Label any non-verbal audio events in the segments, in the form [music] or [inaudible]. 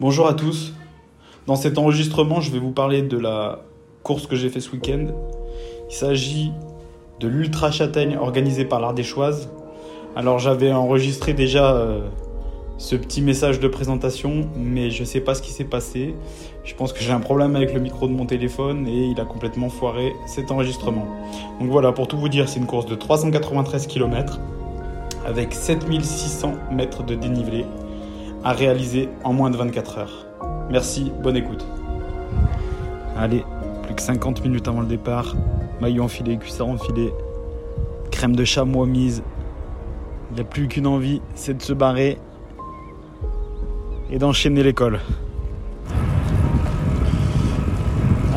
Bonjour à tous. Dans cet enregistrement, je vais vous parler de la course que j'ai fait ce week-end. Il s'agit de l'Ultra Châtaigne organisée par l'Ardéchoise. Alors j'avais enregistré déjà euh, ce petit message de présentation, mais je sais pas ce qui s'est passé. Je pense que j'ai un problème avec le micro de mon téléphone et il a complètement foiré cet enregistrement. Donc voilà, pour tout vous dire, c'est une course de 393 km avec 7600 mètres de dénivelé à réaliser en moins de 24 heures. Merci, bonne écoute. Allez, plus que 50 minutes avant le départ, maillot enfilé, cuissard enfilé, crème de chamois mise. Il n'y a plus qu'une envie, c'est de se barrer et d'enchaîner l'école.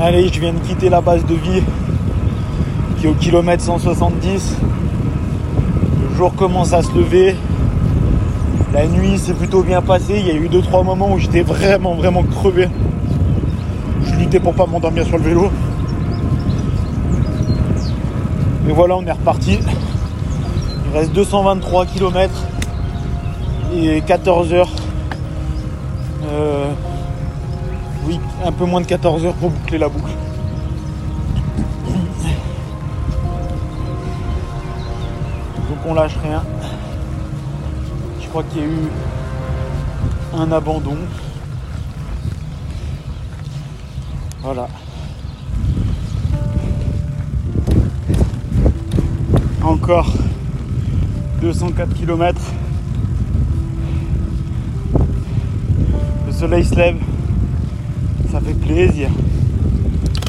Allez, je viens de quitter la base de vie qui est au kilomètre 170. Le jour commence à se lever. La nuit s'est plutôt bien passée. Il y a eu 2-3 moments où j'étais vraiment, vraiment crevé. Je luttais pour pas m'endormir sur le vélo. Et voilà, on est reparti. Il reste 223 km et 14 heures. Euh, oui, un peu moins de 14 heures pour boucler la boucle. Donc on lâche rien. Crois qu'il y a eu un abandon. Voilà. Encore 204 km. Le soleil se lève. Ça fait plaisir.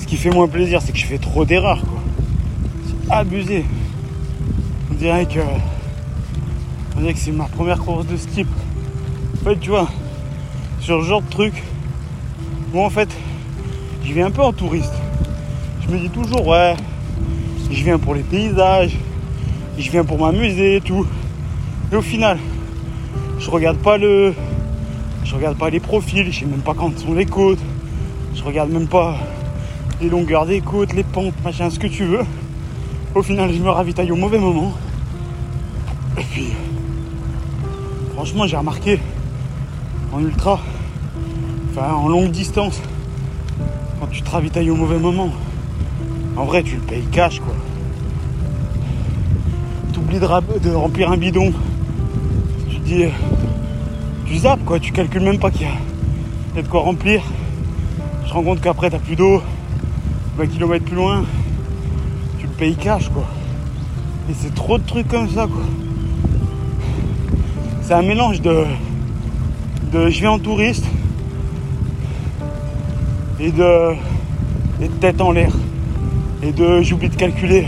Ce qui fait moins plaisir, c'est que je fais trop d'erreurs. quoi. C'est abusé. On dirait que. Que c'est ma première course de type. En fait, tu vois, sur ce genre de truc, moi en fait, je viens un peu en touriste. Je me dis toujours, ouais, je viens pour les paysages, je viens pour m'amuser et tout. Et au final, je regarde pas le. Je regarde pas les profils, je sais même pas quand sont les côtes. Je regarde même pas les longueurs des côtes, les pentes, machin, ce que tu veux. Au final, je me ravitaille au mauvais moment. Et puis, franchement, j'ai remarqué en ultra, enfin en longue distance, quand tu te ravitailles au mauvais moment, en vrai, tu le payes cash, quoi. T'oublies de, de remplir un bidon. Tu te dis, euh, tu zappes, quoi. Tu calcules même pas qu'il y a de quoi remplir. Je te rends compte qu'après, t'as plus d'eau. 20 km plus loin, tu le payes cash, quoi. Et c'est trop de trucs comme ça, quoi. C'est un mélange de, de je viens en touriste et de, et de tête en l'air. Et de j'oublie de calculer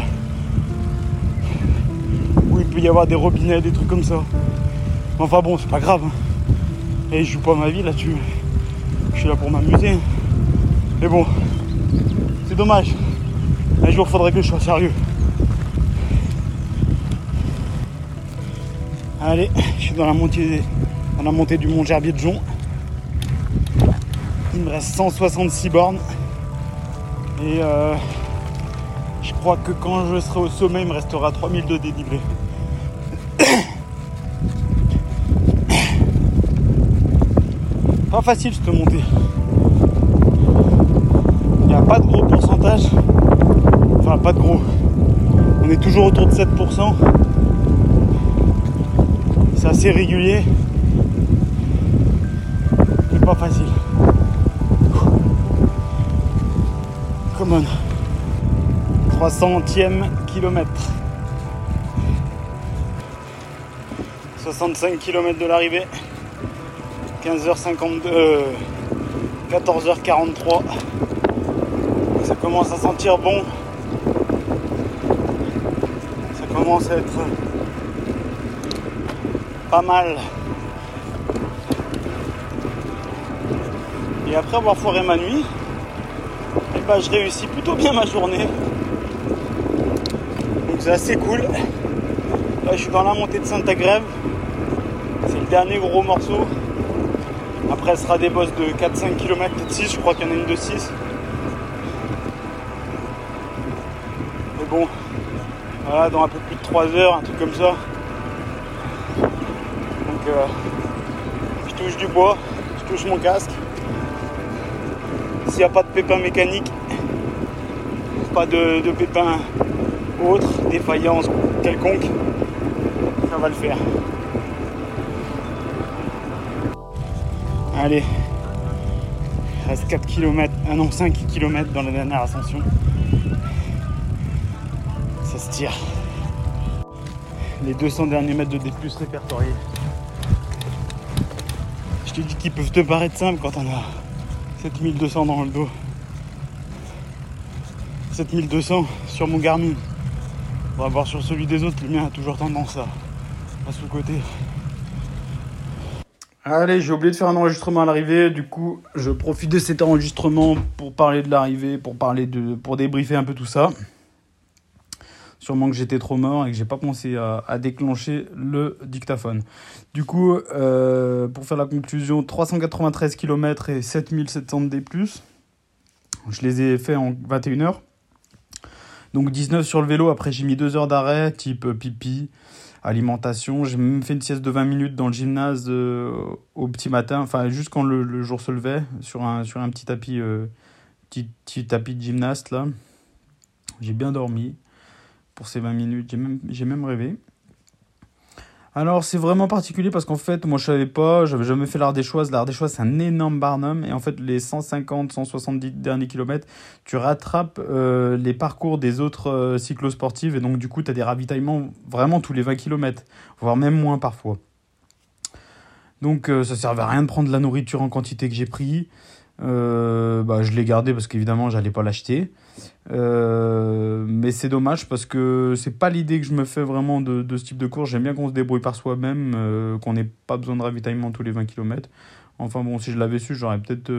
où il peut y avoir des robinets, des trucs comme ça. Enfin bon, c'est pas grave. hein. Et je joue pas ma vie là-dessus. Je suis là pour m'amuser. Mais bon, c'est dommage. Un jour, faudrait que je sois sérieux. Allez, je suis dans la montée, dans la montée du Mont Gerbier de Jon. Il me reste 166 bornes. Et euh, je crois que quand je serai au sommet, il me restera 3000 de dénivelé. [coughs] Pas facile cette montée. Il n'y a pas de gros pourcentage. Enfin, pas de gros. On est toujours autour de 7%. C'est assez régulier. Mais pas facile. Come on. 300e kilomètre. 65 km de l'arrivée. 15h52. euh, 14h43. Ça commence à sentir bon. Ça commence à être pas mal. Et après avoir foiré ma nuit, eh ben, je réussis plutôt bien ma journée. Donc c'est assez cool. Là je suis dans la montée de Sainte-Agrève. C'est le dernier gros morceau. Après ce sera des bosses de 4-5 km, peut-être 6, je crois qu'il y en a une de 6. Mais bon, voilà, dans un peu plus de 3 heures, un truc comme ça. Euh, je touche du bois, je touche mon casque. S'il n'y a pas de pépin mécanique, pas de, de pépin autre, défaillance quelconque, ça va le faire. Allez, il reste 4 km, ah non 5 km dans la dernière ascension. Ça se tire. Les 200 derniers mètres de D+, répertoriés. Te dis qu'ils peuvent te paraître simples quand on a 7200 dans le dos. 7200 sur mon Garmin. On va voir sur celui des autres, le mien a toujours tendance à, à sous-côté. Allez, j'ai oublié de faire un enregistrement à l'arrivée, du coup, je profite de cet enregistrement pour parler de l'arrivée, pour parler de, pour débriefer un peu tout ça. Sûrement que j'étais trop mort et que j'ai pas pensé à, déclencher le dictaphone. Du coup, euh, pour faire la conclusion, 393 km et 7700 D+. Je les ai fait en 21 heures. Donc 19 sur le vélo, après j'ai mis 2 heures d'arrêt, type pipi, alimentation. J'ai même fait une sieste de 20 minutes dans le gymnase euh, au petit matin, enfin juste quand le, jour se levait, sur un, sur un petit tapis, euh, petit, tapis de gymnaste là. J'ai bien dormi pour ces 20 minutes, j'ai même, même rêvé. Alors c'est vraiment particulier parce qu'en fait moi je savais pas, j'avais jamais fait l'Ardéchoise. L'Ardéchoise c'est un énorme barnum et en fait les 150, 170 derniers kilomètres, tu rattrapes euh, les parcours des autres euh, cyclosportives et donc du coup tu as des ravitaillements vraiment tous les 20 km, voire même moins parfois. Donc euh, ça servait à rien de prendre la nourriture en quantité que j'ai pris. Euh, bah, je l'ai gardé parce qu'évidemment, j'allais pas l'acheter. Euh, mais c'est dommage parce que c'est pas l'idée que je me fais vraiment de, de ce type de course. J'aime bien qu'on se débrouille par soi-même, euh, qu'on n'ait pas besoin de ravitaillement tous les 20 km. Enfin bon, si je l'avais su, j'aurais peut-être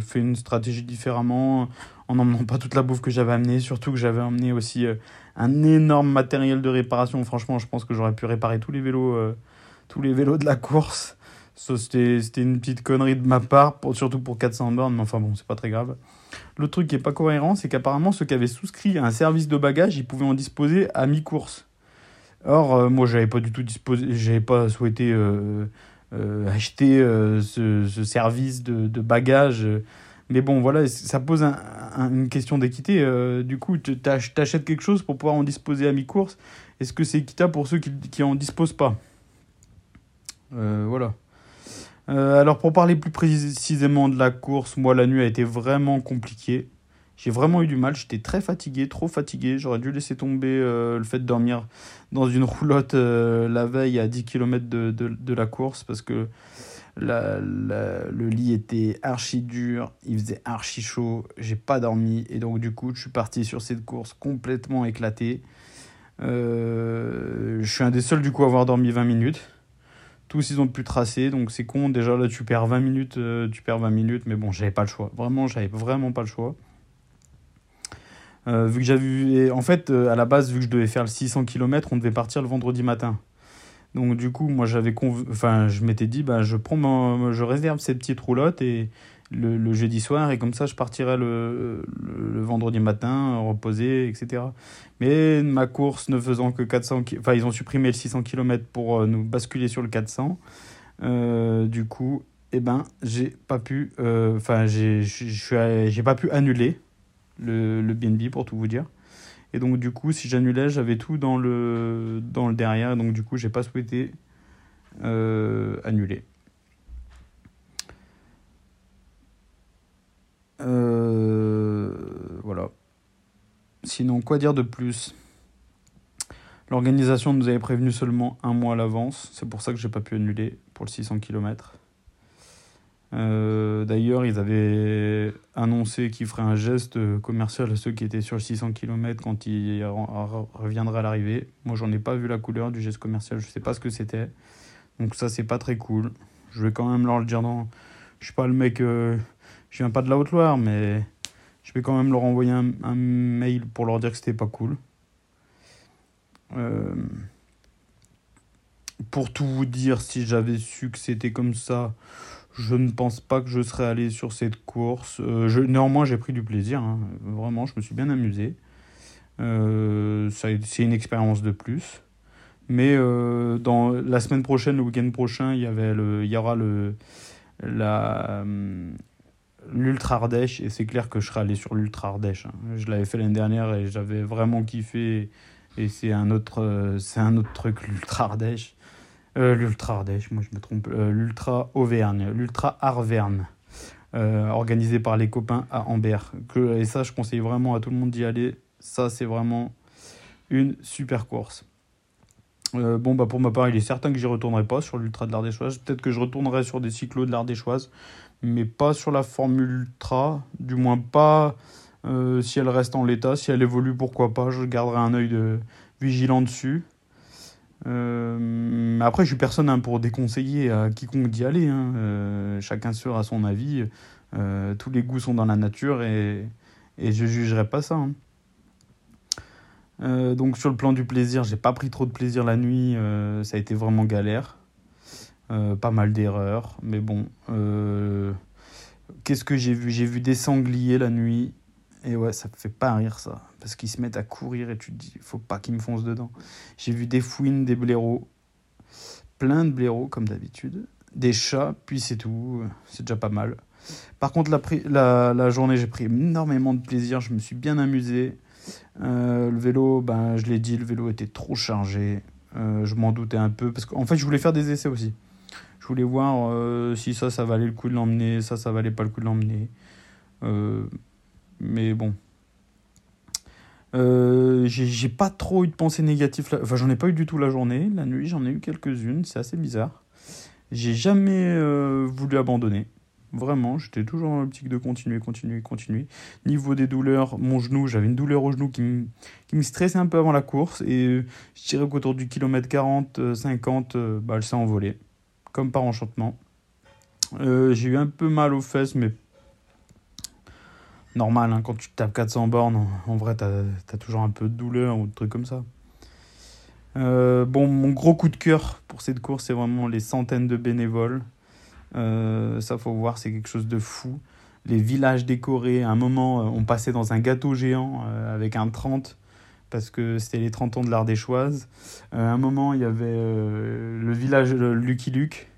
fait une stratégie différemment en n'emmenant pas toute la bouffe que j'avais amenée. Surtout que j'avais amené aussi un énorme matériel de réparation. Franchement, je pense que j'aurais pu réparer tous les vélos, tous les vélos de la course. C'était une petite connerie de ma part, pour, surtout pour 400 bornes, mais enfin bon, c'est pas très grave. Le truc qui est pas cohérent, c'est qu'apparemment, ceux qui avaient souscrit à un service de bagages, ils pouvaient en disposer à mi-course. Or, euh, moi, j'avais pas du tout disposé, j'avais pas souhaité euh, euh, acheter ce, ce, service de, de bagages. Mais bon, voilà, ça pose un, une question d'équité. du coup, tu achètes quelque chose pour pouvoir en disposer à mi-course. Est-ce que c'est équitable pour ceux qui, qui en disposent pas? Voilà. Euh, alors pour parler plus précisément de la course, moi la nuit a été vraiment compliquée. J'ai vraiment eu du mal, j'étais très fatigué, trop fatigué. J'aurais dû laisser tomber euh, le fait de dormir dans une roulotte euh, la veille à 10 km de, de, la course parce que le lit était archi dur, il faisait archi chaud, j'ai pas dormi et donc du coup je suis parti sur cette course complètement éclaté. je suis un des seuls du coup à avoir dormi 20 minutes. Tous, ils ont pu tracer, donc c'est con. Déjà, là, tu perds 20 minutes, euh, tu perds 20 minutes, mais bon, j'avais pas le choix. Vraiment, j'avais vraiment pas le choix. Euh, vu que j'avais. En fait, euh, à la base, vu que je devais faire le 600 km, on devait partir le vendredi matin. Donc, du coup, moi, j'avais. Enfin, je m'étais dit, bah, je, prends je réserve cette petite roulotte et le, jeudi soir et comme ça je partirai le, le, vendredi matin reposer etc mais ma course ne faisant que 400 enfin ils ont supprimé le 600 km pour euh, nous basculer sur le 400 euh, du coup eh ben j'ai pas pu euh, enfin j'ai j'ai pas pu annuler le, le BNB pour tout vous dire. Et donc du coup si j'annulais j'avais tout dans le dans le derrière. Donc du coup j'ai pas souhaité annuler Euh, voilà. Sinon, quoi dire de plus? L'organisation nous avait prévenu seulement un mois à l'avance. C'est pour ça que j'ai pas pu annuler pour le 600 km. Euh, d'ailleurs, ils avaient annoncé qu'ils feraient un geste commercial à ceux qui étaient sur le 600 km quand ils reviendraient à l'arrivée. Moi, j'en ai pas vu la couleur du geste commercial. Je sais pas ce que c'était. Donc ça, c'est pas très cool. Je vais quand même leur le dire. Non, je suis pas le mec. Euh, je viens pas de la Haute-Loire, mais je vais quand même leur envoyer un, mail pour leur dire que c'était pas cool. Euh, pour tout vous dire, si j'avais su que c'était comme ça, je ne pense pas que je serais allé sur cette course. Euh, néanmoins, j'ai pris du plaisir. Hein. Vraiment, je me suis bien amusé. Euh, c'est une expérience de plus. Mais dans la semaine prochaine, le week-end prochain, il y, avait le, il y aura le, la l'Ultra Ardèche et c'est clair que je serais allé sur l'Ultra Ardèche. Hein. Je l'avais fait l'année dernière et j'avais vraiment kiffé et c'est un autre c'est un autre truc l'Ultra Ardèche. Euh, L'Ultra Ardèche, moi je me trompe. Euh, L'Ultra Auvergne, l'Ultra Arverne. Euh, organisé par les copains à Ambert. Que, et ça, je conseille vraiment à tout le monde d'y aller. Ça, c'est vraiment une super course. Euh, bon, bah pour ma part, il est certain que j'y retournerai pas sur l'Ultra de l'Ardéchoise. Peut-être que je retournerai sur des cyclos de l'Ardéchoise, mais pas sur la Formule Ultra. Du moins, pas euh, si elle reste en l'état. Si elle évolue, pourquoi pas. Je garderai un œil de vigilant dessus. Euh, après, je suis personne hein, pour déconseiller à quiconque d'y aller. Hein. Euh, chacun sera son avis. Tous les goûts sont dans la nature et, et je jugerai pas ça. Hein. Donc sur le plan du plaisir, j'ai pas pris trop de plaisir la nuit. Ça a été vraiment galère. Euh, pas mal d'erreurs, mais bon. Qu'est-ce que j'ai vu? J'ai vu des sangliers la nuit. Et ouais, ça fait pas rire ça. Parce qu'ils se mettent à courir et tu te dis, faut pas qu'ils me foncent dedans. J'ai vu des fouines, des blaireaux. Plein de blaireaux, comme d'habitude. Des chats, puis c'est tout. C'est déjà pas mal. Par contre, la, journée, j'ai pris énormément de plaisir. Je me suis bien amusé. Euh, le vélo, ben, je l'ai dit, le vélo était trop chargé. Euh, je m'en doutais un peu. Parce qu'en fait, je voulais faire des essais aussi. Voulais voir euh, si ça, ça valait le coup de l'emmener. Ça, ça valait pas le coup de l'emmener. Euh, mais bon. Euh, j'ai pas trop eu de pensées négatives. Enfin, j'en ai pas eu du tout la journée. La nuit, j'en ai eu quelques-unes. C'est assez bizarre. J'ai jamais voulu abandonner. Vraiment, j'étais toujours dans l'optique de continuer, continuer, continuer. Niveau des douleurs, mon genou, j'avais une douleur au genou qui me, stressait un peu avant la course. Et je dirais qu'autour du kilomètre 40, 50, euh, bah, elle s'est envolée. Comme par enchantement. Euh, j'ai eu un peu mal aux fesses, mais normal, hein, quand tu tapes 400 bornes, en, vrai, t'as as toujours un peu de douleur ou de trucs comme ça. Euh, bon, mon gros coup de cœur pour cette course, c'est vraiment les centaines de bénévoles. Euh, ça, faut voir, c'est quelque chose de fou. Les villages décorés, à un moment, euh, on passait dans un gâteau géant avec un 30 parce que c'était les 30 ans de l'Ardéchoise. Euh, à un moment, il y avait euh, le village de Lucky Luke.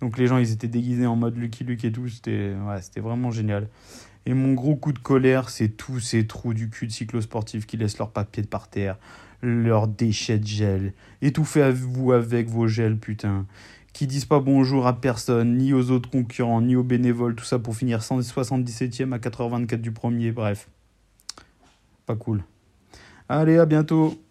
Donc les gens, ils étaient déguisés en mode Lucky Luke et tout. C'était ouais, vraiment génial. Et mon gros coup de colère, c'est tous ces trous du cul de cyclosportifs qui laissent leurs papiers par terre, leurs déchets de gel. Étouffez-vous avec vos gels, putain qui disent pas bonjour à personne, ni aux autres concurrents, ni aux bénévoles, tout ça pour finir 177e à 4h24 du premier, bref. Pas cool. Allez, à bientôt